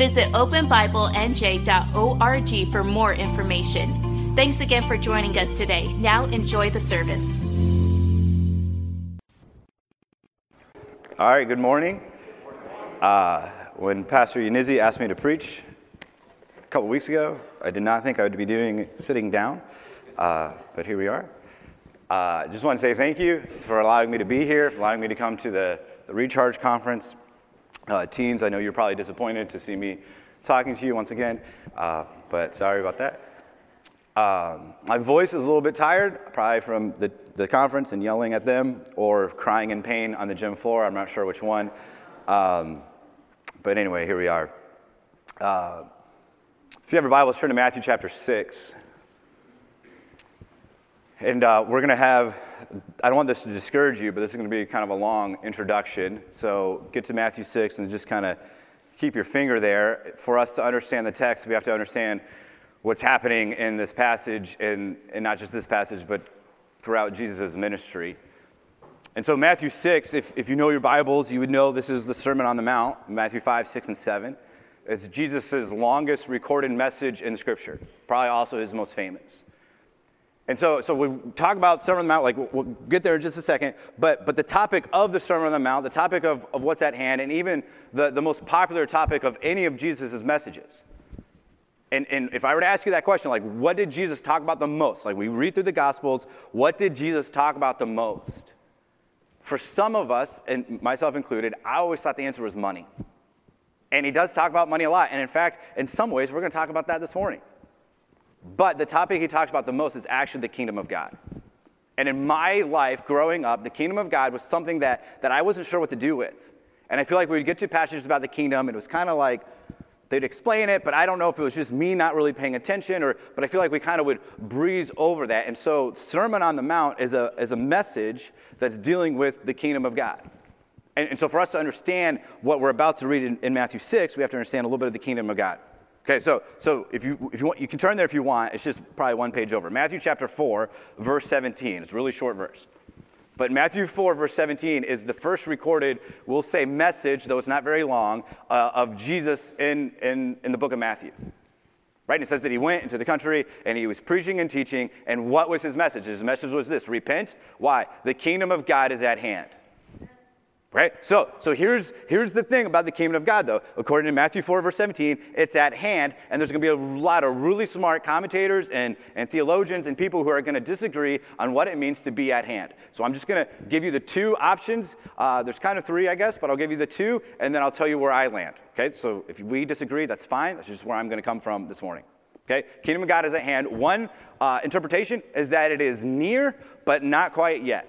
Visit openbiblenj.org for more information. Thanks again for joining us today. Now enjoy the service. All right, good morning. Uh, when Pastor Yunizi asked me to preach a couple weeks ago, I did not think I would be doing sitting down, uh, but here we are. I uh, just want to say thank you for allowing me to be here, allowing me to come to the, the Recharge Conference. Uh, teens, I know you're probably disappointed to see me talking to you once again, uh, but sorry about that. Um, my voice is a little bit tired, probably from the, the conference and yelling at them or crying in pain on the gym floor. I'm not sure which one. Um, but anyway, here we are. Uh, if you have your Bibles, turn to Matthew chapter 6. And uh, we're going to have, I don't want this to discourage you, but this is going to be kind of a long introduction. So get to Matthew 6 and just kind of keep your finger there. For us to understand the text, we have to understand what's happening in this passage, and, and not just this passage, but throughout Jesus' ministry. And so, Matthew 6, if, if you know your Bibles, you would know this is the Sermon on the Mount, Matthew 5, 6, and 7. It's Jesus' longest recorded message in Scripture, probably also his most famous. And so, so we talk about Sermon on the Mount, like we'll get there in just a second, but, but the topic of the Sermon on the Mount, the topic of, of what's at hand, and even the, the most popular topic of any of Jesus' messages. And, and if I were to ask you that question, like, what did Jesus talk about the most? Like, we read through the Gospels, what did Jesus talk about the most? For some of us, and myself included, I always thought the answer was money. And he does talk about money a lot. And in fact, in some ways, we're going to talk about that this morning. But the topic he talks about the most is actually the kingdom of God. And in my life growing up, the kingdom of God was something that, that I wasn't sure what to do with. And I feel like we would get to passages about the kingdom, and it was kind of like they'd explain it, but I don't know if it was just me not really paying attention, or, but I feel like we kind of would breeze over that. And so, Sermon on the Mount is a, is a message that's dealing with the kingdom of God. And, and so, for us to understand what we're about to read in, in Matthew 6, we have to understand a little bit of the kingdom of God. Okay, so, so if, you, if you want, you can turn there if you want. It's just probably one page over. Matthew chapter 4, verse 17. It's a really short verse. But Matthew 4, verse 17 is the first recorded, we'll say, message, though it's not very long, uh, of Jesus in, in, in the book of Matthew. Right? And it says that he went into the country and he was preaching and teaching. And what was his message? His message was this repent. Why? The kingdom of God is at hand. Right? So, so here's, here's the thing about the kingdom of God, though. According to Matthew 4, verse 17, it's at hand, and there's going to be a lot of really smart commentators and, and theologians and people who are going to disagree on what it means to be at hand. So I'm just going to give you the two options. Uh, there's kind of three, I guess, but I'll give you the two, and then I'll tell you where I land. Okay? So if we disagree, that's fine. That's just where I'm going to come from this morning. Okay? Kingdom of God is at hand. One uh, interpretation is that it is near, but not quite yet.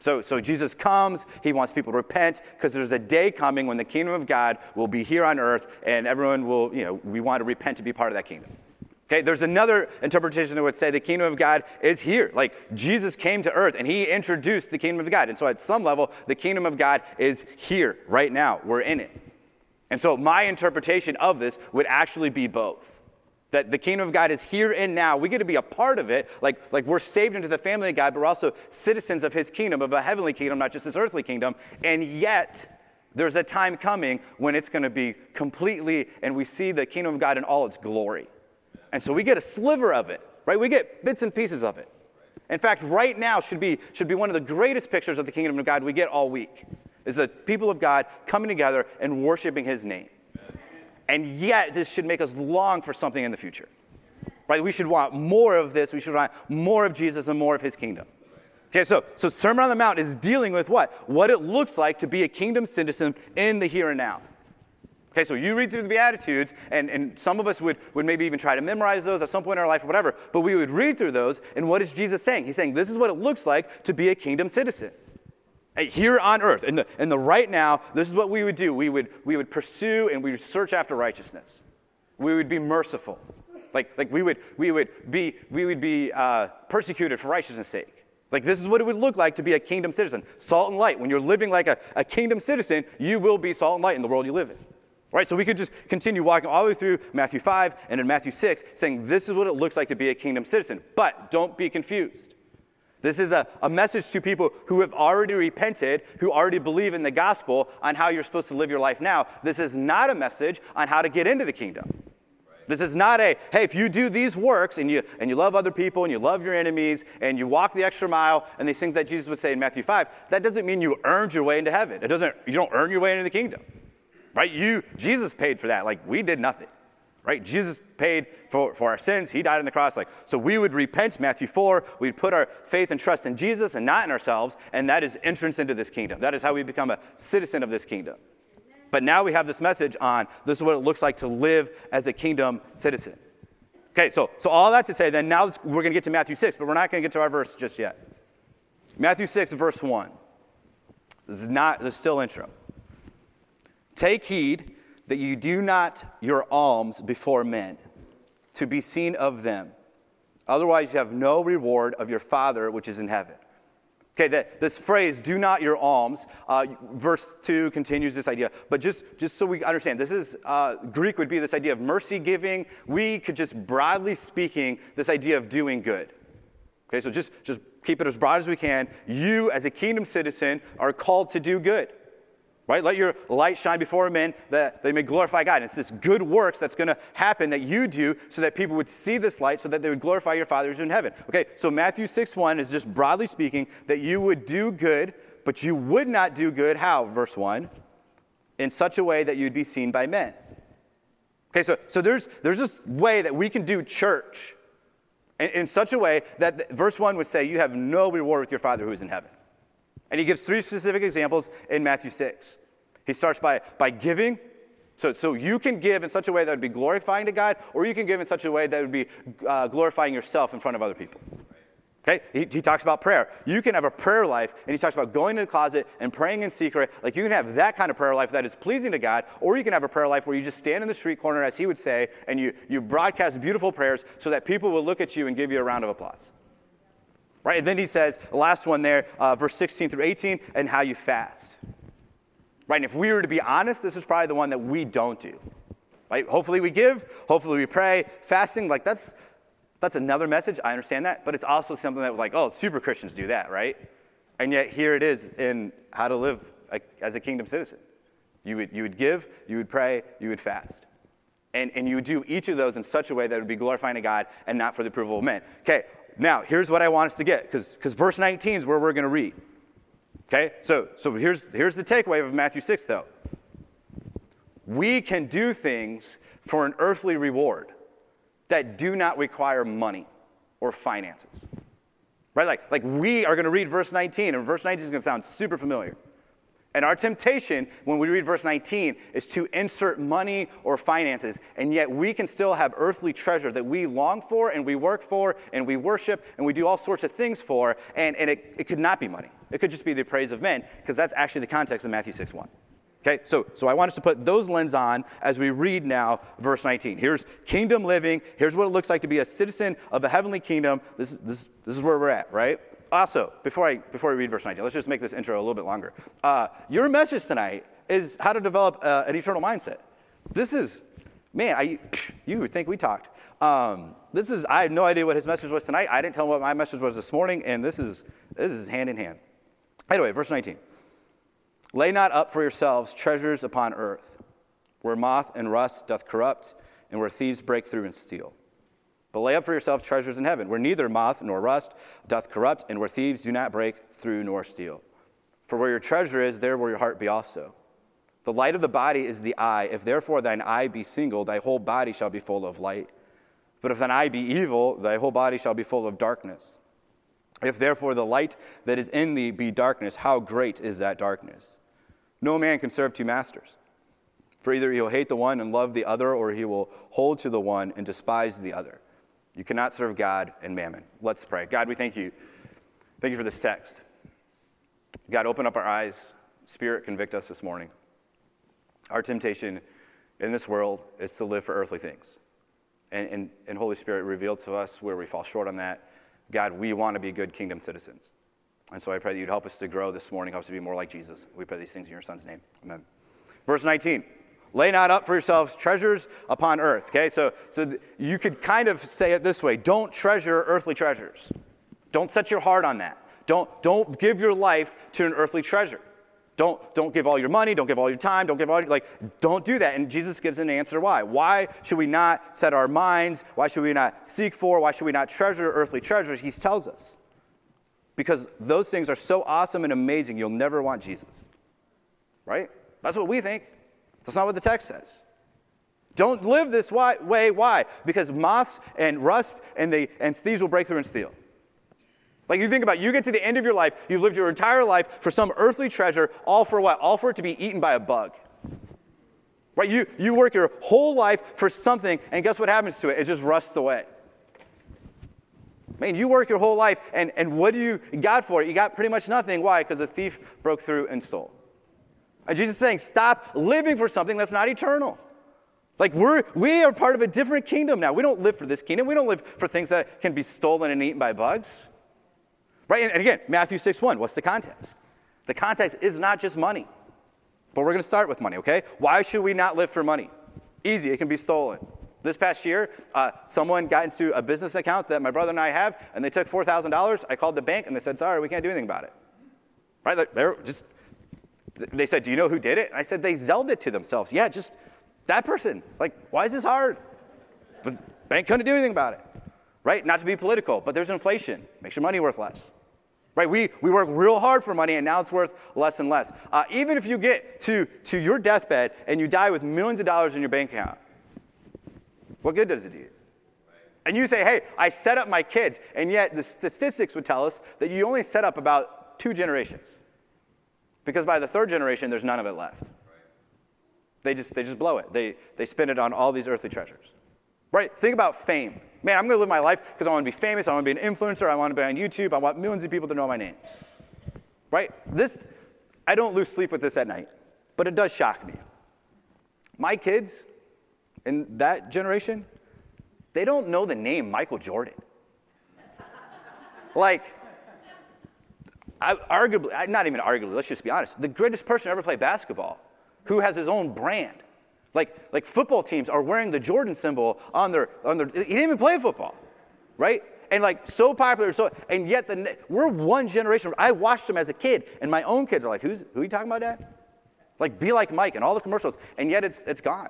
So, so Jesus comes, he wants people to repent because there's a day coming when the kingdom of God will be here on earth and everyone will, you know, we want to repent to be part of that kingdom. Okay, there's another interpretation that would say the kingdom of God is here. Like Jesus came to earth and he introduced the kingdom of God. And so at some level, the kingdom of God is here right now. We're in it. And so my interpretation of this would actually be both. That the kingdom of God is here and now. We get to be a part of it. Like, like we're saved into the family of God, but we're also citizens of his kingdom, of a heavenly kingdom, not just his earthly kingdom. And yet, there's a time coming when it's going to be completely, and we see the kingdom of God in all its glory. And so we get a sliver of it, right? We get bits and pieces of it. In fact, right now should be, should be one of the greatest pictures of the kingdom of God we get all week, is the people of God coming together and worshiping his name. And yet, this should make us long for something in the future. Right? We should want more of this. We should want more of Jesus and more of his kingdom. Okay, so, so Sermon on the Mount is dealing with what? What it looks like to be a kingdom citizen in the here and now. Okay, so you read through the Beatitudes, and, and some of us would, would maybe even try to memorize those at some point in our life or whatever, but we would read through those, and what is Jesus saying? He's saying, This is what it looks like to be a kingdom citizen. Here on earth, in the, in the right now, this is what we would do. We would, we would pursue and we would search after righteousness. We would be merciful. Like, like we would, we would be, we would be uh, persecuted for righteousness' sake. Like, this is what it would look like to be a kingdom citizen salt and light. When you're living like a, a kingdom citizen, you will be salt and light in the world you live in. Right? So we could just continue walking all the way through Matthew 5 and in Matthew 6, saying this is what it looks like to be a kingdom citizen. But don't be confused. This is a, a message to people who have already repented, who already believe in the gospel on how you're supposed to live your life now. This is not a message on how to get into the kingdom. This is not a, hey, if you do these works and you, and you love other people and you love your enemies and you walk the extra mile and these things that Jesus would say in Matthew 5, that doesn't mean you earned your way into heaven. It doesn't, you don't earn your way into the kingdom. Right? You, Jesus paid for that. Like we did nothing. Right? Jesus paid for, for our sins. He died on the cross. Like, so we would repent, Matthew 4. We'd put our faith and trust in Jesus and not in ourselves, and that is entrance into this kingdom. That is how we become a citizen of this kingdom. But now we have this message on this is what it looks like to live as a kingdom citizen. Okay, so, so all that to say, then now we're going to get to Matthew 6, but we're not going to get to our verse just yet. Matthew 6, verse 1. This is not, this is still intro. Take heed that you do not your alms before men, to be seen of them. Otherwise, you have no reward of your Father which is in heaven. Okay, that, this phrase, do not your alms, uh, verse 2 continues this idea. But just, just so we understand, this is, uh, Greek would be this idea of mercy giving. We could just broadly speaking, this idea of doing good. Okay, so just, just keep it as broad as we can. You, as a kingdom citizen, are called to do good. Right? Let your light shine before men that they may glorify God. And it's this good works that's going to happen that you do so that people would see this light so that they would glorify your Father who's in heaven. Okay, so Matthew 6 1 is just broadly speaking that you would do good, but you would not do good. How? Verse 1 in such a way that you'd be seen by men. Okay, so, so there's, there's this way that we can do church in, in such a way that verse 1 would say, You have no reward with your Father who is in heaven. And he gives three specific examples in Matthew 6. He starts by, by giving. So, so you can give in such a way that would be glorifying to God, or you can give in such a way that would be uh, glorifying yourself in front of other people. Okay? He, he, talks about prayer. You can have a prayer life, and he talks about going in the closet and praying in secret. Like you can have that kind of prayer life that is pleasing to God, or you can have a prayer life where you just stand in the street corner, as he would say, and you, you broadcast beautiful prayers so that people will look at you and give you a round of applause. Right? And then he says, the last one there, uh, verse 16 through 18, and how you fast. Right? And if we were to be honest, this is probably the one that we don't do. Right? Hopefully we give, hopefully we pray. Fasting, like that's that's another message. I understand that, but it's also something that like, oh, super Christians do that, right? And yet here it is in how to live as a kingdom citizen. You would, you would give, you would pray, you would fast. And, and you would do each of those in such a way that would be glorifying to God and not for the approval of men. Okay, now here's what I want us to get, because verse 19 is where we're going to read. Okay, so, so here's, here's the takeaway of Matthew 6, though. We can do things for an earthly reward that do not require money or finances. Right? Like, like we are going to read verse 19, and verse 19 is going to sound super familiar. And our temptation when we read verse 19 is to insert money or finances, and yet we can still have earthly treasure that we long for and we work for and we worship and we do all sorts of things for, and, and it, it could not be money. It could just be the praise of men, because that's actually the context of Matthew 6 1. Okay, so, so I want us to put those lens on as we read now verse 19. Here's kingdom living. Here's what it looks like to be a citizen of a heavenly kingdom. This, is this, this is where we're at, right? Also, before I, before I read verse 19, let's just make this intro a little bit longer. Uh, your message tonight is how to develop uh, an eternal mindset. This is, man, I, you would think we talked. Um, this is, I have no idea what his message was tonight. I didn't tell him what my message was this morning, and this is, this is hand in hand. Anyway, verse 19. Lay not up for yourselves treasures upon earth, where moth and rust doth corrupt, and where thieves break through and steal. But lay up for yourselves treasures in heaven, where neither moth nor rust doth corrupt, and where thieves do not break through nor steal. For where your treasure is, there will your heart be also. The light of the body is the eye. If therefore thine eye be single, thy whole body shall be full of light. But if thine eye be evil, thy whole body shall be full of darkness. If therefore the light that is in thee be darkness, how great is that darkness? No man can serve two masters. For either he will hate the one and love the other, or he will hold to the one and despise the other. You cannot serve God and mammon. Let's pray. God, we thank you. Thank you for this text. God, open up our eyes. Spirit, convict us this morning. Our temptation in this world is to live for earthly things. And, and, and Holy Spirit, reveal to us where we fall short on that. God, we want to be good kingdom citizens. And so I pray that you'd help us to grow this morning, help us to be more like Jesus. We pray these things in your son's name. Amen. Verse 19. Lay not up for yourselves treasures upon earth. Okay, so, so you could kind of say it this way don't treasure earthly treasures. Don't set your heart on that. Don't, don't give your life to an earthly treasure. Don't, don't give all your money, don't give all your time, don't give all your, like, don't do that. And Jesus gives an answer why. Why should we not set our minds? Why should we not seek for? Why should we not treasure earthly treasures? He tells us. Because those things are so awesome and amazing, you'll never want Jesus. Right? That's what we think. That's not what the text says. Don't live this way. Why? Because moths and rust and, they, and thieves will break through and steal. Like you think about it, you get to the end of your life, you've lived your entire life for some earthly treasure, all for what? All for it to be eaten by a bug. Right? You, you work your whole life for something, and guess what happens to it? It just rusts away. Man, you work your whole life, and, and what do you got for it? You got pretty much nothing. Why? Because a thief broke through and stole. And Jesus is saying, stop living for something that's not eternal. Like we're we are part of a different kingdom now. We don't live for this kingdom. We don't live for things that can be stolen and eaten by bugs. Right? And, and again, Matthew 6 1, what's the context? The context is not just money. But we're going to start with money, okay? Why should we not live for money? Easy, it can be stolen. This past year, uh, someone got into a business account that my brother and I have, and they took $4,000. I called the bank, and they said, sorry, we can't do anything about it. Right? They're just they said, Do you know who did it? I said, They zelled it to themselves. Yeah, just that person. Like, why is this hard? But bank couldn't do anything about it. Right? Not to be political, but there's inflation. Makes your money worth less. Right? We, we work real hard for money, and now it's worth less and less. Uh, even if you get to, to your deathbed and you die with millions of dollars in your bank account, what good does it do you? And you say, hey, I set up my kids, and yet the statistics would tell us that you only set up about two generations. Because by the third generation, there's none of it left. They just, they just blow it. They, they spend it on all these earthly treasures. Right? Think about fame. Man, I'm going to live my life because I want to be famous. I want to be an influencer. I want to be on YouTube. I want millions of people to know my name. Right? This, I don't lose sleep with this at night, but it does shock me. My kids in that generation, they don't know the name Michael Jordan. like, I, arguably, not even arguably, let's just be honest, the greatest person to ever play basketball, who has his own brand. Like, like football teams are wearing the Jordan symbol on their, on their, he didn't even play football, right? And like so popular, so, and yet the, we're one generation. I watched him as a kid, and my own kids are like, Who's, who are you talking about, Dad? Like, be like Mike and all the commercials, and yet it's, it's gone.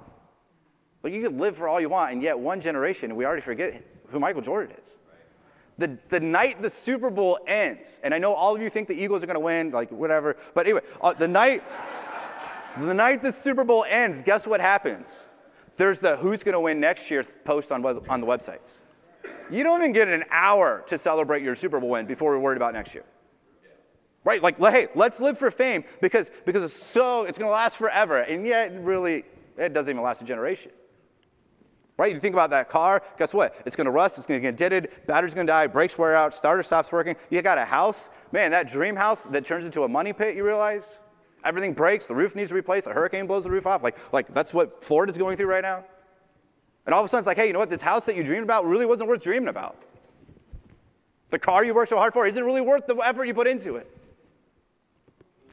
Like, you can live for all you want, and yet one generation, we already forget who Michael Jordan is. The, the night the Super Bowl ends, and I know all of you think the Eagles are going to win, like whatever, but anyway, uh, the night the night the Super Bowl ends, guess what happens? There's the who's going to win next year post on, on the websites. You don't even get an hour to celebrate your Super Bowl win before we're worried about next year. Right? Like, hey, let's live for fame because, because it's so, it's going to last forever. And yet, really, it doesn't even last a generation. Right? You think about that car, guess what? It's to rust, it's to get dented, battery's to die, brakes wear out, starter stops working. You got a house, man, that dream house that turns into a money pit, you realize? Everything breaks, the roof needs to replaced, a hurricane blows the roof off. Like, like that's what Florida's going through right now. And all of a sudden it's like, hey, you know what? This house that you dreamed about really wasn't worth dreaming about. The car you worked so hard for isn't really worth the effort you put into it.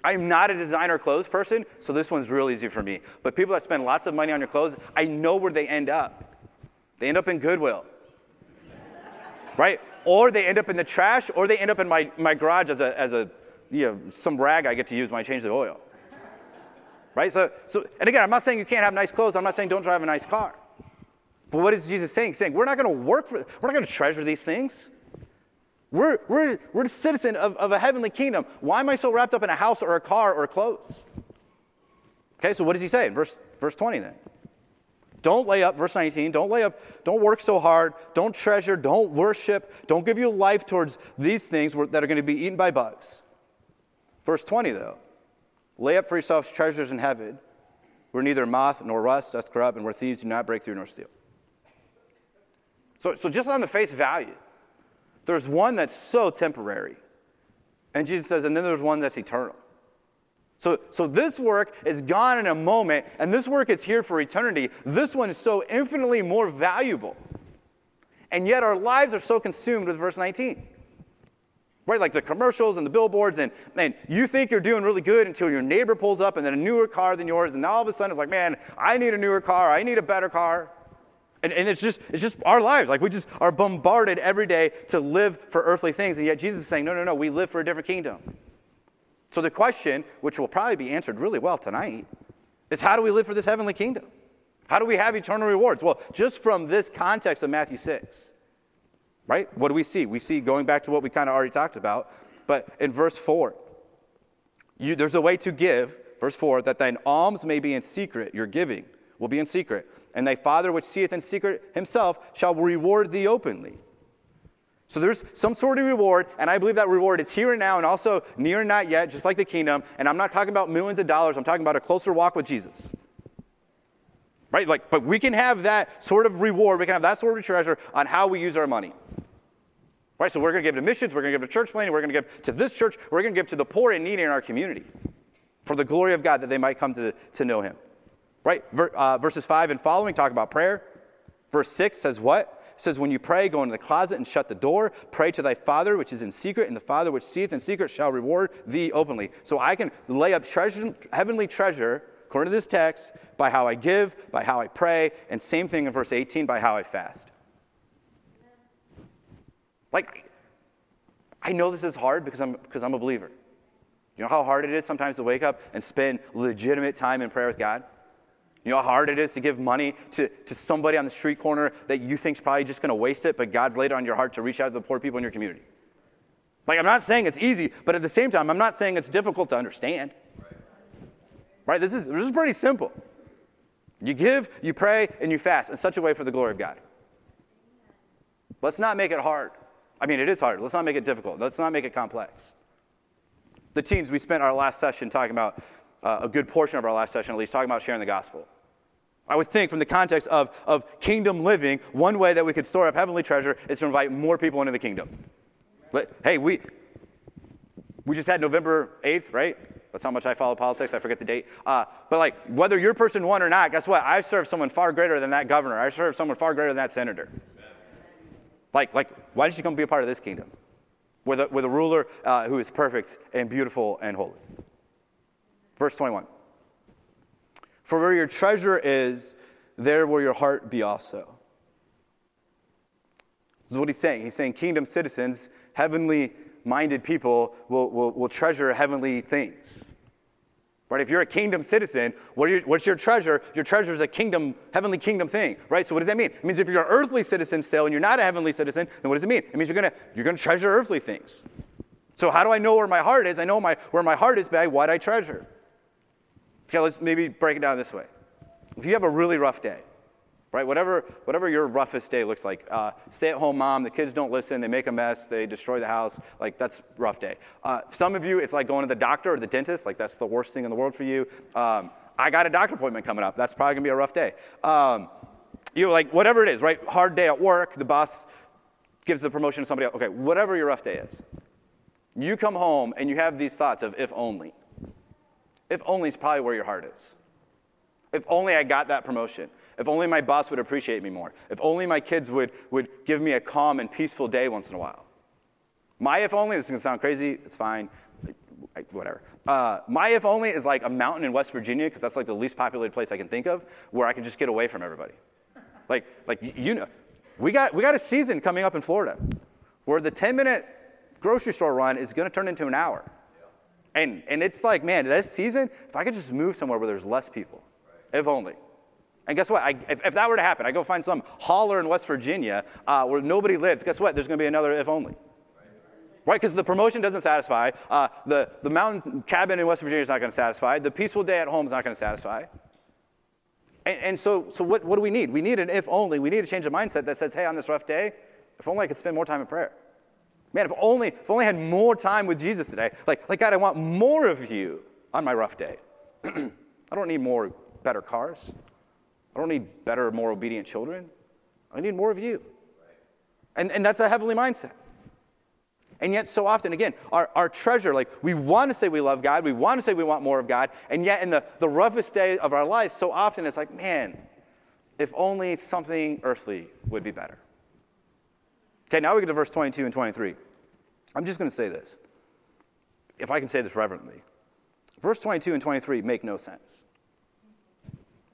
I'm not a designer clothes person, so this one's real easy for me. But people that spend lots of money on your clothes, I know where they end up. They end up in Goodwill. right? Or they end up in the trash, or they end up in my, my garage as a, as a you know, some rag I get to use when I change the oil. Right? So, so, and again, I'm not saying you can't have nice clothes. I'm not saying don't drive a nice car. But what is Jesus saying? He's saying we're not going to work for, we're not going to treasure these things. We're, we're, we're a citizen of, of a heavenly kingdom. Why am I so wrapped up in a house or a car or clothes? Okay, so what does he say in verse, verse 20 then? Don't lay up, verse 19, don't lay up, don't work so hard, don't treasure, don't worship, don't give your life towards these things that are going to be eaten by bugs. Verse 20, though, lay up for yourselves treasures in heaven, where neither moth nor rust doth corrupt, and where thieves do not break through nor steal. So, so just on the face value, there's one that's so temporary, And Jesus says, and then there's one that's eternal. So, so this work is gone in a moment, and this work is here for eternity. This one is so infinitely more valuable. And yet our lives are so consumed with verse 19. Right? Like the commercials and the billboards, and, and you think you're doing really good until your neighbor pulls up and then a newer car than yours, and now all of a sudden it's like, man, I need a newer car, I need a better car. And, and it's just it's just our lives. Like we just are bombarded every day to live for earthly things, and yet Jesus is saying, no, no, no, we live for a different kingdom. So the question, which will probably be answered really well tonight, is how do we live for this heavenly kingdom? How do we have eternal rewards? Well, just from this context of Matthew 6, right? What do we see? We see, going back to what we kind of already talked about, but in verse 4, you, there's a way to give, verse 4, that thine alms may be in secret, your giving will be in secret, and thy Father which seeth in secret himself shall reward thee openly. So there's some sort of reward, and I believe that reward is here and now and also near and not yet, just like the kingdom. And I'm not talking about millions of dollars, I'm talking about a closer walk with Jesus. Right? Like, but we can have that sort of reward, we can have that sort of treasure on how we use our money. Right? So we're to give to missions, we're to give to church planting, we're to give to this church, we're to give to the poor and needy in our community for the glory of God that they might come to, to know Him. Right? Ver, uh, verses 5 and following talk about prayer. Verse 6 says what? Says, When you pray, go into the closet and shut the door. Pray to thy Father which is in secret, and the Father which seeth in secret shall reward thee openly. So I can lay up treasure, heavenly treasure, according to this text, by how I give, by how I pray, and same thing in verse 18, by how I fast. Like, I know this is hard because I'm, because I'm a believer. You know how hard it is sometimes to wake up and spend legitimate time in prayer with God? You know how hard it is to give money to, to somebody on the street corner that you think is probably just going to waste it, but God's laid it on your heart to reach out to the poor people in your community. Like, I'm not saying it's easy, but at the same time, I'm not saying it's difficult to understand. Right? This, is, this is pretty simple. You give, you pray, and you fast in such a way for the glory of God. Let's not make it hard. I mean, it is hard. Let's not make it difficult. Let's not make it complex. The teens, we spent our last session talking about, uh, a good portion of our last session at least, talking about sharing the gospel. I would think, from the context of, of kingdom living, one way that we could store up heavenly treasure is to invite more people into the kingdom. Hey, we, we just had November 8th, right? That's how much I follow politics. I forget the date. Uh, but, like, whether your person won or not, guess what? I serve someone far greater than that governor. I serve someone far greater than that senator. Like, like why did you come be a part of this kingdom? With a, with a ruler uh, who is perfect and beautiful and holy. Verse 21. For where your treasure is, there will your heart be also. This is what he's saying. He's saying kingdom citizens, heavenly minded people, will, will, will treasure heavenly things. Right? If you're a kingdom citizen, what your, what's your treasure? Your treasure is a kingdom, heavenly kingdom thing, right? So what does that mean? It means if you're an earthly citizen still and you're not a heavenly citizen, then what does it mean? It means you're gonna you're gonna treasure earthly things. So how do I know where my heart is? I know my, where my heart is by what I treasure. Okay, let's maybe break it down this way. If you have a really rough day, right, whatever, whatever your roughest day looks like, uh, stay at home mom, the kids don't listen, they make a mess, they destroy the house, like that's rough day. Uh, some of you, it's like going to the doctor or the dentist, like that's the worst thing in the world for you. Um, I got a doctor appointment coming up, that's probably gonna be a rough day. Um, you like whatever it is, right? Hard day at work, the boss gives the promotion to somebody else. Okay, whatever your rough day is. You come home and you have these thoughts of if only. If only is probably where your heart is. If only I got that promotion. If only my boss would appreciate me more. If only my kids would, would give me a calm and peaceful day once in a while. My if only, this is going to sound crazy, it's fine, whatever. Uh, my if only is like a mountain in West Virginia, because that's like the least populated place I can think of, where I can just get away from everybody. Like, like you know, we got, we got a season coming up in Florida where the 10 minute grocery store run is going to turn into an hour. And, and it's like, man, this season, if I could just move somewhere where there's less people, if only. And guess what? I, if, if, that were to happen, I go find some holler in West Virginia uh, where nobody lives. Guess what? There's going to be another if only. Right? Because the promotion doesn't satisfy. Uh, the, the mountain cabin in West Virginia is not going to satisfy. The peaceful day at home is not going to satisfy. And, and so, so what, what do we need? We need an if only. We need to change the mindset that says, hey, on this rough day, if only I could spend more time in prayer. Man, if only, if only I had more time with Jesus today. Like, like God, I want more of you on my rough day. I don't need more better cars. I don't need better, more obedient children. I need more of you. And, and that's a heavenly mindset. And yet, so often, again, our, our treasure, like we want to say we love God, we want to say we want more of God, and yet in the, the roughest day of our lives, so often it's like, man, if only something earthly would be better. Okay, now we get to verse 22 and 23. I'm just going to say this, if I can say this reverently. Verse 22 and 23 make no sense.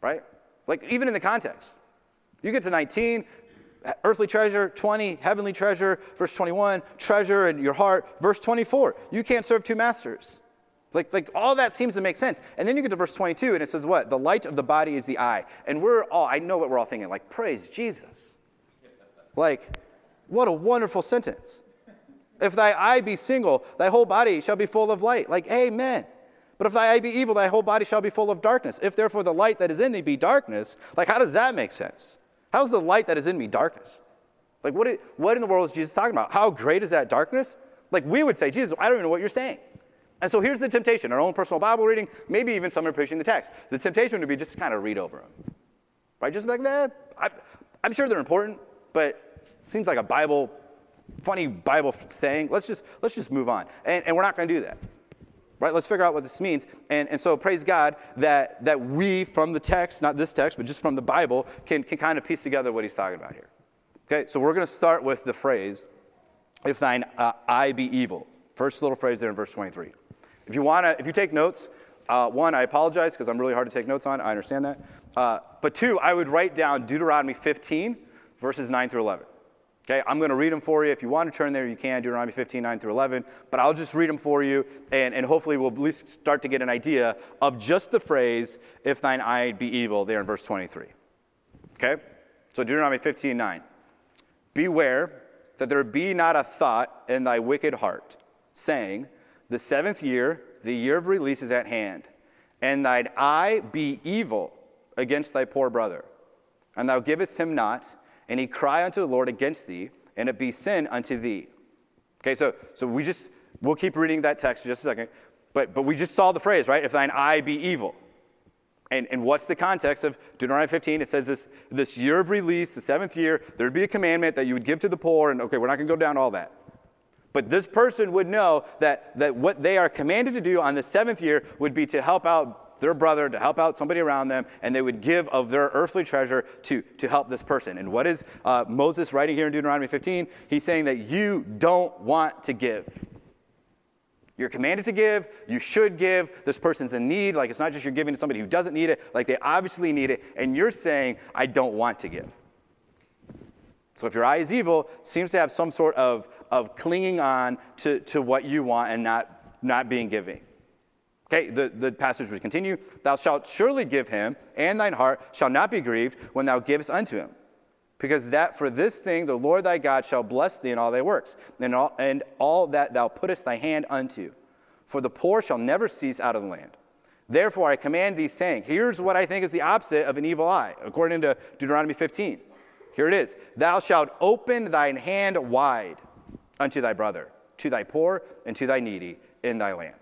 Right? Like, even in the context. You get to 19, earthly treasure, 20, heavenly treasure, verse 21, treasure in your heart, verse 24, you can't serve two masters. Like, like all that seems to make sense. And then you get to verse 22 and it says what? The light of the body is the eye. And we're all, I know what we're all thinking, like, praise Jesus. Like, what a wonderful sentence. If thy eye be single, thy whole body shall be full of light. Like, amen. But if thy eye be evil, thy whole body shall be full of darkness. If therefore the light that is in thee be darkness, like, how does that make sense? How's the light that is in me darkness? Like, what, what in the world is Jesus talking about? How great is that darkness? Like, we would say, Jesus, I don't even know what you're saying. And so here's the temptation our own personal Bible reading, maybe even some are preaching the text. The temptation would be just to kind of read over them. Right? Just like, that. I, I'm sure they're important, but it seems like a Bible, funny Bible saying. Let's just, let's just move on. And, and we're not going to do that. Right? Let's figure out what this means. And, and so praise God that, that we, from the text, not this text, but just from the Bible, can, can kind of piece together what he's talking about here. Okay, so we're going to start with the phrase, if thine uh, eye be evil. First little phrase there in verse 23. If you want to, if you take notes, uh, one, I apologize because I'm really hard to take notes on. I understand that. Uh, but two, I would write down Deuteronomy 15, verses 9 through 11. Okay, I'm going to read them for you. If you want to turn there, you can, Deuteronomy 15, 9 through 11. But I'll just read them for you, and, and hopefully we'll at least start to get an idea of just the phrase, if thine eye be evil, there in verse 23. Okay? So Deuteronomy 15, 9. Beware that there be not a thought in thy wicked heart, saying, the seventh year, the year of release, is at hand, and thine eye be evil against thy poor brother. And thou givest him not, and he cry unto the Lord against thee, and it be sin unto thee. Okay, so, so we just, we'll keep reading that text just a second. But, but we just saw the phrase, right? If thine eye be evil. And, and what's the context of Deuteronomy 15? It says this, this year of release, the seventh year, there would be a commandment that you would give to the poor. And okay, we're not going to go down all that. But this person would know that, that what they are commanded to do on the seventh year would be to help out their brother, to help out somebody around them, and they would give of their earthly treasure to, to help this person. And what is uh, Moses writing here in Deuteronomy 15? He's saying that you don't want to give. You're commanded to give. You should give. This person's in need. Like it's not just you're giving to somebody who doesn't need it. Like they obviously need it. And you're saying, I don't want to give. So if your eye is evil, seems to have some sort of of clinging on to, to what you want and not, not being giving. Okay, the, the passage would continue. Thou shalt surely give him, and thine heart shall not be grieved when thou givest unto him. Because that for this thing the Lord thy God shall bless thee in all thy works, and all, and all that thou puttest thy hand unto. For the poor shall never cease out of the land. Therefore I command thee, saying, Here's what I think is the opposite of an evil eye, according to Deuteronomy 15. Here it is Thou shalt open thine hand wide unto thy brother, to thy poor, and to thy needy in thy land.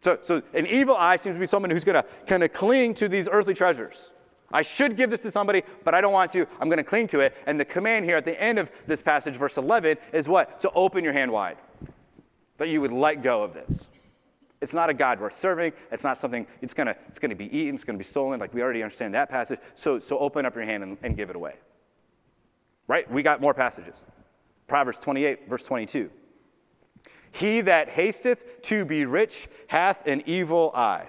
So, so an evil eye seems to be someone who's going to kind of cling to these earthly treasures. I should give this to somebody, but I don't want to. I'm going to cling to it. And the command here at the end of this passage, verse 11, is what? To open your hand wide. That you would let go of this. It's not a God worth serving. It's not something, it's going to, it's to be eaten, it's going to be stolen. Like we already understand that passage. So, so open up your hand and, and give it away. Right? We got more passages. Proverbs 28, verse 22. He that hasteth to be rich hath an evil eye.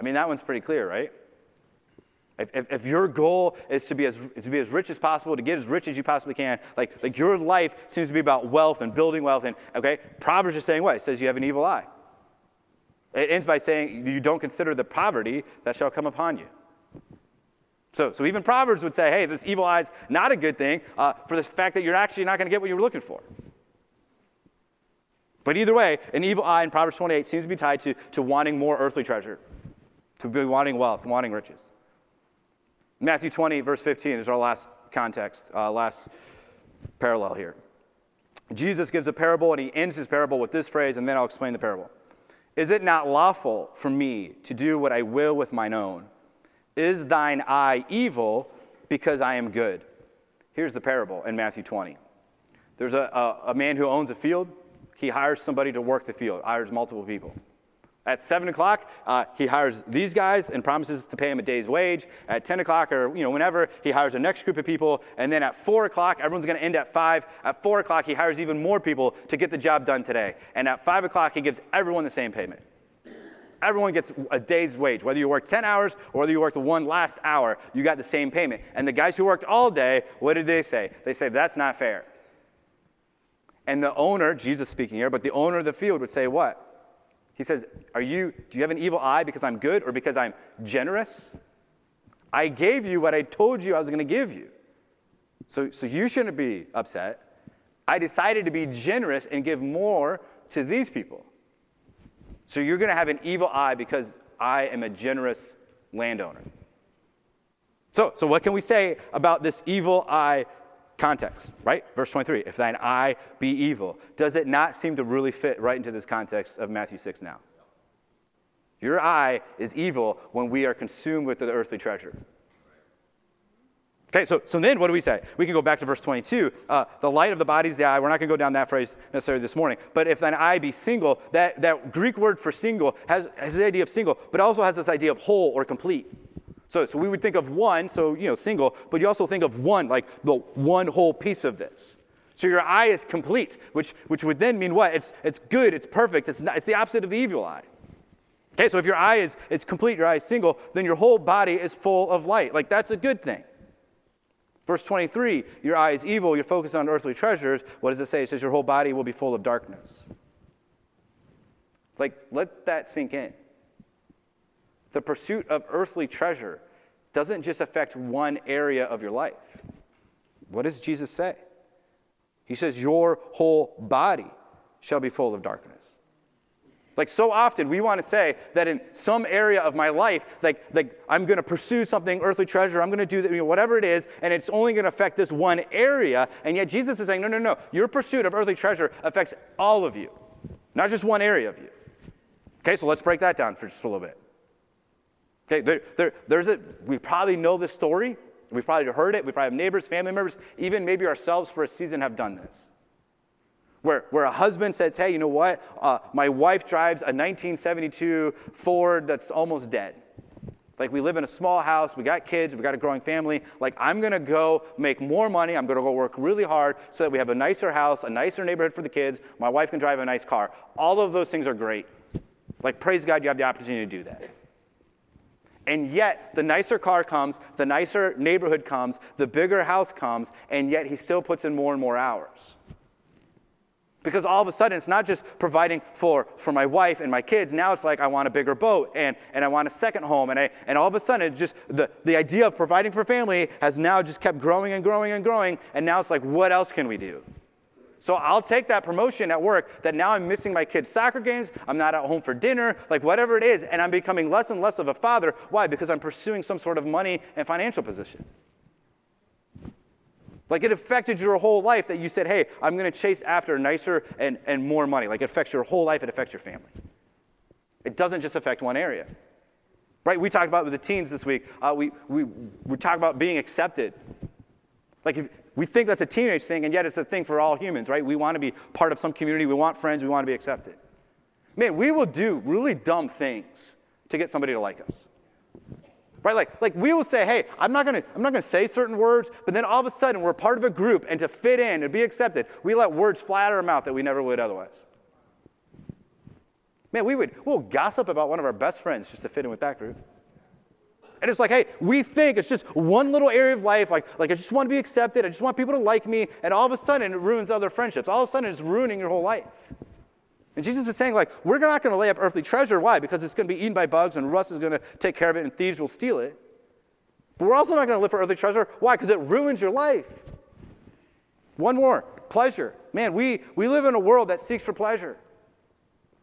I mean, that one's pretty clear, right? If, if, if, your goal is to be, as, to be as rich as possible, to get as rich as you possibly can, like, like your life seems to be about wealth and building wealth, and okay, Proverbs is saying what? It says you have an evil eye. It ends by saying you don't consider the poverty that shall come upon you. So, so even Proverbs would say, hey, this evil eye is not a good thing uh, for the fact that you're actually not going to get what you were looking for. But either way, an evil eye in Proverbs 28 seems to be tied to, to wanting more earthly treasure, to be wanting wealth, wanting riches. Matthew 20, verse 15 is our last context, uh, last parallel here. Jesus gives a parable and he ends his parable with this phrase, and then I'll explain the parable. Is it not lawful for me to do what I will with mine own? Is thine eye evil because I am good? Here's the parable in Matthew 20. There's a, a, a man who owns a field. He hires somebody to work the field, hires multiple people. At 7 o'clock, uh, he hires these guys and promises to pay them a day's wage. At 10 o'clock or you know, whenever, he hires the next group of people. And then at 4 o'clock, everyone's going to end at 5. At 4 o'clock, he hires even more people to get the job done today. And at 5 o'clock, he gives everyone the same payment. Everyone gets a day's wage. Whether you work 10 hours or whether you worked one last hour, you got the same payment. And the guys who worked all day, what did they say? They say, that's not fair. And the owner, Jesus speaking here, but the owner of the field would say, what? He says, Are you, do you have an evil eye because I'm good or because I'm generous? I gave you what I told you I was going to give you. So, so you shouldn't be upset. I decided to be generous and give more to these people. So you're going to have an evil eye because I am a generous landowner. So, so what can we say about this evil eye context, right? Verse 23 if thine eye be evil. Does it not seem to really fit right into this context of Matthew 6 now? Your eye is evil when we are consumed with the earthly treasure. Okay, so, so then what do we say? We can go back to verse 22. Uh, the light of the body is the eye. We're not going to go down that phrase necessarily this morning. But if thine eye be single, that, that Greek word for single has, has the idea of single, but also has this idea of whole or complete. So, so we would think of one, so, you know, single, but you also think of one, like the one whole piece of this. So your eye is complete, which, which would then mean what? It's, it's good, it's perfect, it's, not, it's the opposite of the evil eye. Okay, so if your eye is, is complete, your eye is single, then your whole body is full of light. Like that's a good thing. Verse 23, your eye is evil, you're focused on earthly treasures. What does it say? It says your whole body will be full of darkness. Like, let that sink in the pursuit of earthly treasure doesn't just affect one area of your life. What does Jesus say? He says, Your whole body shall be full of darkness. Like so often, we want to say that in some area of my life, like, like I'm going to pursue something, earthly treasure, I'm going to do you know, whatever it is, and it's only going to affect this one area. And yet Jesus is saying, no, no, no. Your pursuit of earthly treasure affects all of you, not just one area of you. Okay, so let's break that down for just a little bit. Okay, there, there, there's a, we probably know this story. We've probably heard it. We probably have neighbors, family members, even maybe ourselves for a season have done this. Where, where a husband says, Hey, you know what? Uh, my wife drives a 1972 Ford that's almost dead. Like, we live in a small house, we got kids, we got a growing family. Like, I'm gonna go make more money, I'm gonna go work really hard so that we have a nicer house, a nicer neighborhood for the kids, my wife can drive a nice car. All of those things are great. Like, praise God, you have the opportunity to do that. And yet, the nicer car comes, the nicer neighborhood comes, the bigger house comes, and yet he still puts in more and more hours. Because all of a sudden, it's not just providing for, for my wife and my kids. Now it's like, I want a bigger boat and, and I want a second home. And, I, and all of a sudden, it just the, the idea of providing for family has now just kept growing and growing and growing. And now it's like, what else can we do? So I'll take that promotion at work that now I'm missing my kids' soccer games, I'm not at home for dinner, like whatever it is, and I'm becoming less and less of a father. Why? Because I'm pursuing some sort of money and financial position. Like it affected your whole life that you said, hey, I'm going to chase after nicer and, and more money. Like it affects your whole life, it affects your family. It doesn't just affect one area. Right? We talked about with the teens this week, uh, we, we, we talk about being accepted. Like if, we think that's a teenage thing, and yet it's a thing for all humans, right? We want to be part of some community, we want friends, we want to be accepted. Man, we will do really dumb things to get somebody to like us. Right? Like, like we will say, hey, I'm not gonna, I'm not gonna say certain words, but then all of a sudden we're part of a group, and to fit in and be accepted, we let words fly out of our mouth that we never would otherwise. Man, we would we'll gossip about one of our best friends just to fit in with that group. And it's like, hey, we think it's just one little area of life, like, like I just want to be accepted, I just want people to like me, and all of a sudden it ruins other friendships. All of a sudden it's ruining your whole life. And Jesus is saying, like, we're not going to lay up earthly treasure. Why? Because it's going to be eaten by bugs and rust is going to take care of it and thieves will steal it. But we're also not going to live for earthly treasure. Why? Because it ruins your life. One more pleasure. Man, we, we live in a world that seeks for pleasure.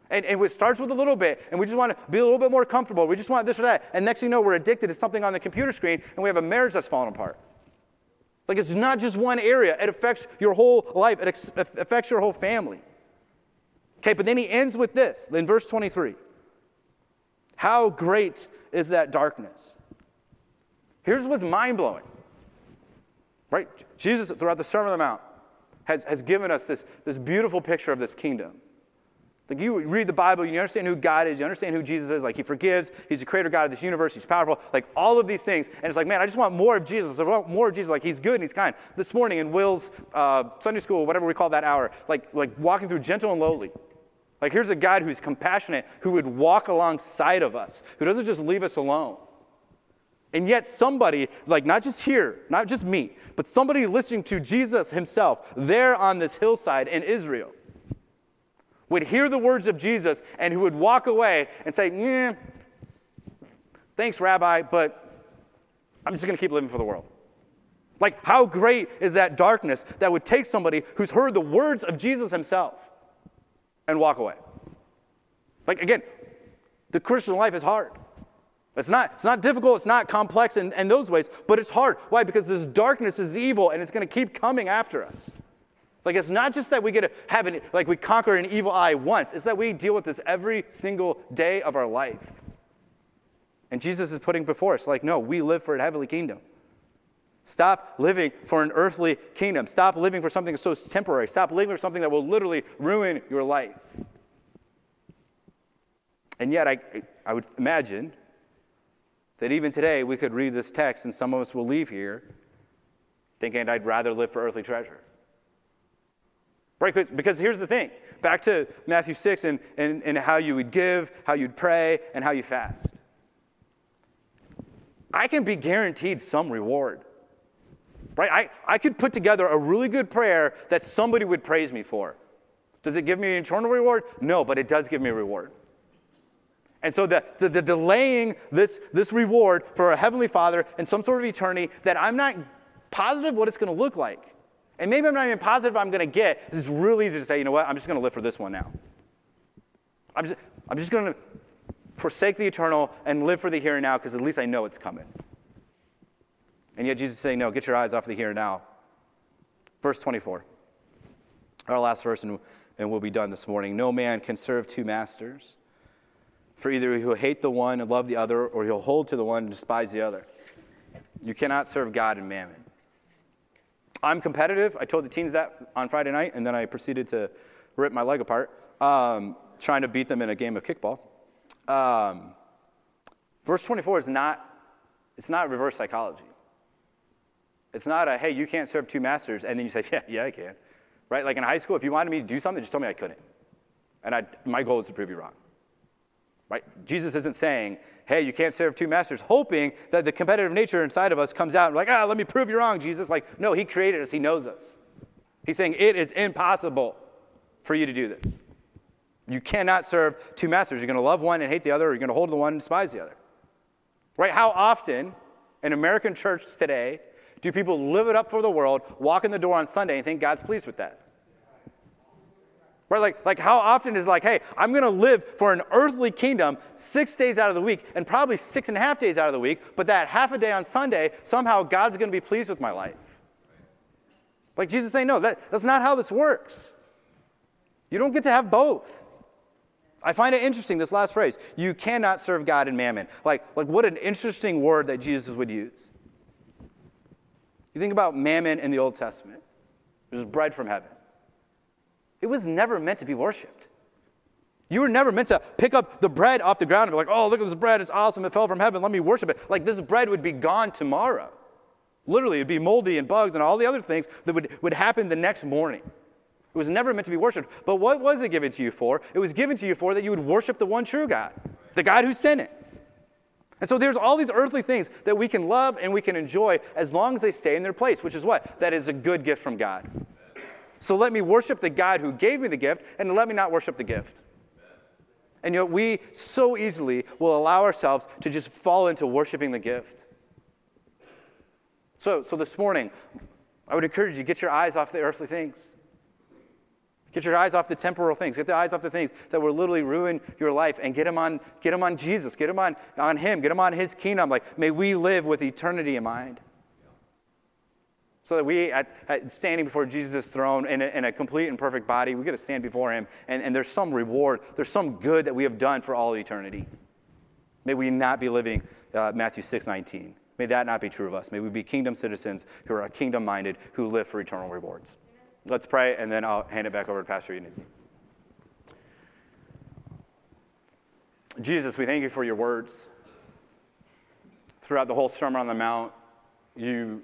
And, and it starts with a little bit, and we just want to be a little bit more comfortable. We just want this or that. And next thing you know, we're addicted to something on the computer screen, and we have a marriage that's falling apart. Like it's not just one area, it affects your whole life, it ex- affects your whole family. Okay, but then he ends with this in verse 23. How great is that darkness? Here's what's mind blowing, right? Jesus, throughout the Sermon on the Mount, has, has given us this, this beautiful picture of this kingdom. Like you read the Bible, you understand who God is, you understand who Jesus is. Like he forgives, he's the creator God of this universe, he's powerful, like all of these things. And it's like, man, I just want more of Jesus. I want more of Jesus. Like he's good and he's kind. This morning in Will's uh, Sunday school, whatever we call that hour, like, like walking through gentle and lowly. Like here's a God who's compassionate, who would walk alongside of us, who doesn't just leave us alone. And yet, somebody, like not just here, not just me, but somebody listening to Jesus himself there on this hillside in Israel would hear the words of Jesus and who would walk away and say, "Yeah, thanks, Rabbi, but I'm just going to keep living for the world. Like, how great is that darkness that would take somebody who's heard the words of Jesus himself and walk away? Like, again, the Christian life is hard. It's not, it's not difficult, it's not complex in, in those ways, but it's hard. Why? Because this darkness is evil and it's going to keep coming after us. Like it's not just that we get to have an, like we conquer an evil eye once, it's that we deal with this every single day of our life. And Jesus is putting before us, like, no, we live for a heavenly kingdom. Stop living for an earthly kingdom. Stop living for something so temporary. Stop living for something that will literally ruin your life. And yet, I, I would imagine that even today we could read this text and some of us will leave here thinking, I'd rather live for earthly treasure. Right? Because here's the thing back to Matthew 6 and, and, and how you would give, how you'd pray, and how you fast. I can be guaranteed some reward. Right? I, I could put together a really good prayer that somebody would praise me for. Does it give me an eternal reward? No, but it does give me a reward. And so the, the, the, delaying this, this reward for a heavenly father and some sort of eternity that I'm not positive what it's going to look like and maybe I'm not even positive I'm going to get. It's really easy to say, you know what, I'm just going to live for this one now. I'm just, I'm just going to forsake the eternal and live for the here and now because at least I know it's coming. And yet Jesus is saying, no, get your eyes off the here and now. Verse 24, our last verse, and, and we'll be done this morning. No man can serve two masters, for either he'll hate the one and love the other, or he'll hold to the one and despise the other. You cannot serve God and mammon. I'm competitive. I told the teens that on Friday night, and then I proceeded to rip my leg apart, um, trying to beat them in a game of kickball. Um, verse 24 is not, it's not reverse psychology. It's not a, hey, you can't serve two masters, and then you say, yeah, yeah, I can. Right? Like in high school, if you wanted me to do something, just tell me I couldn't. And I, my goal is to prove you wrong. Right? Jesus isn't saying, hey, you can't serve two masters, hoping that the competitive nature inside of us comes out and like, ah, let me prove you wrong, Jesus. Like, no, he created us, he knows us. He's saying it is impossible for you to do this. You cannot serve two masters. You're going to love one and hate the other, or you're going to hold the one and despise the other. Right? How often in American church today do people live it up for the world, walk in the door on Sunday, and think God's pleased with that? Right? Like, like how often is like, hey, I'm going to live for an earthly kingdom six days out of the week and probably six and a half days out of the week, but that half a day on Sunday, somehow God's going to be pleased with my life. Like Jesus saying, no, that, that's not how this works. You don't get to have both. I find it interesting, this last phrase. You cannot serve God and mammon. Like, like what an interesting word that Jesus would use. You think about manna in the Old Testament. There's bread from heaven. It was never meant to be worshiped. You were never meant to pick up the bread off the ground and be like, oh, look at this bread. It's awesome. It fell from heaven. Let me worship it. Like this bread would be gone tomorrow. Literally, it'd be moldy and bugs and all the other things that would, would happen the next morning. It was never meant to be worshiped. But what was it given to you for? It was given to you for that you would worship the one true God, the God who sent it. And so there's all these earthly things that we can love and we can enjoy as long as they stay in their place, which is what? That is a good gift from God. So let me worship the God who gave me the gift, and let me not worship the gift. And yet, we so easily will allow ourselves to just fall into worshiping the gift. So, so this morning, I would encourage you get your eyes off the earthly things. Get your eyes off the temporal things. Get the eyes off the things that will literally ruin your life and get them on, get them on Jesus. Get them on, on Him. Get them on His kingdom. Like, may we live with eternity in mind. So that we, at, at standing before Jesus' throne in a, in a, complete and perfect body, we get to stand before him, and, and there's some reward, there's some good that we have done for all eternity. May we not be living uh, Matthew 6 19. May that not be true of us. May we be kingdom citizens who are kingdom minded, who live for eternal rewards. Let's pray, and then I'll hand it back over to Pastor Eunice. Jesus, we thank you for your words. Throughout the whole Sermon on the Mount, you,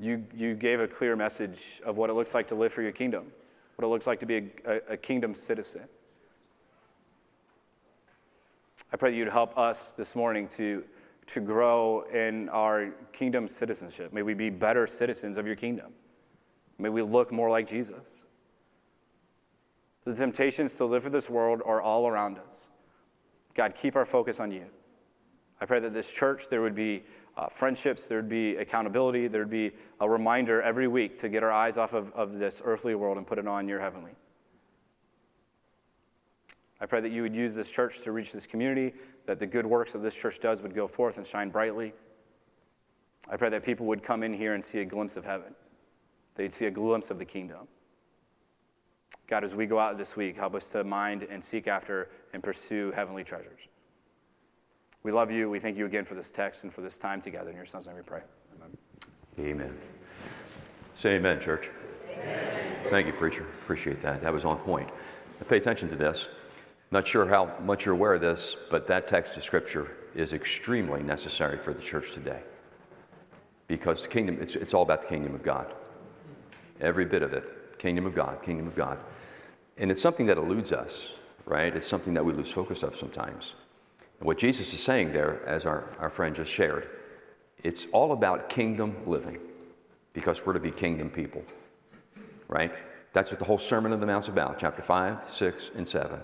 you, you gave a clear message of what it looks like to live for your kingdom, what it looks like to be a, a, a kingdom citizen. I pray that you'd help us this morning to, to grow in our kingdom citizenship. May we be better citizens of your kingdom. May we look more like Jesus. The temptations to live for this world are all around us. God, keep our focus on you. I pray that this church, there would be uh, friendships, there would be accountability, there would be a reminder every week to get our eyes off of, of this earthly world and put it on your heavenly. I pray that you would use this church to reach this community, that the good works that this church does would go forth and shine brightly. I pray that people would come in here and see a glimpse of heaven, they'd see a glimpse of the kingdom. God, as we go out this week, help us to mind and seek after and pursue heavenly treasures. We love you. We thank you again for this text and for this time together. In your son's name we pray. Amen. Amen. Say amen, church. Amen. Thank you, preacher. Appreciate that. That was on point. Now pay attention to this. Not sure how much you're aware of this, but that text of Scripture is extremely necessary for the church today. Because the kingdom, it's, it's all about the kingdom of God. Every bit of it. Kingdom of God, kingdom of God. And it's something that eludes us, right? It's something that we lose focus of sometimes. And what Jesus is saying there, as our, our friend just shared, it's all about kingdom living because we're to be kingdom people, right? That's what the whole Sermon on the Mount's about, chapter 5, 6, and 7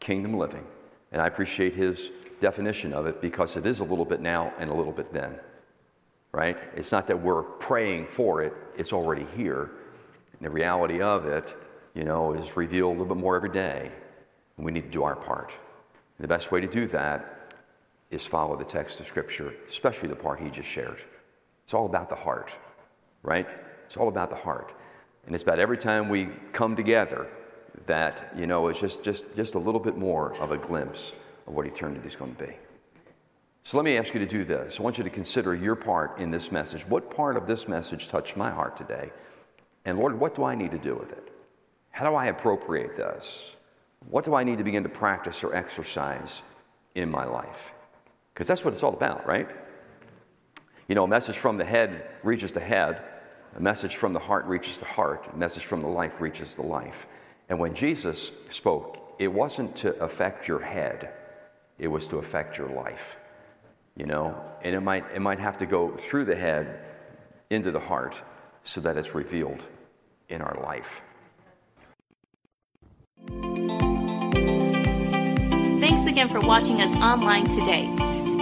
kingdom living. And I appreciate his definition of it because it is a little bit now and a little bit then, right? It's not that we're praying for it, it's already here. And the reality of it, you know, is revealed a little bit more every day. And we need to do our part. And the best way to do that is follow the text of Scripture, especially the part he just shared. It's all about the heart, right? It's all about the heart. And it's about every time we come together that, you know, it's just, just, just a little bit more of a glimpse of what eternity is going to be. So let me ask you to do this. I want you to consider your part in this message. What part of this message touched my heart today? And Lord, what do I need to do with it? How do I appropriate this? What do I need to begin to practice or exercise in my life? Because that's what it's all about, right? You know, a message from the head reaches the head, a message from the heart reaches the heart, a message from the life reaches the life. And when Jesus spoke, it wasn't to affect your head, it was to affect your life. You know, and it might, it might have to go through the head into the heart so that it's revealed in our life. Thanks again for watching us online today.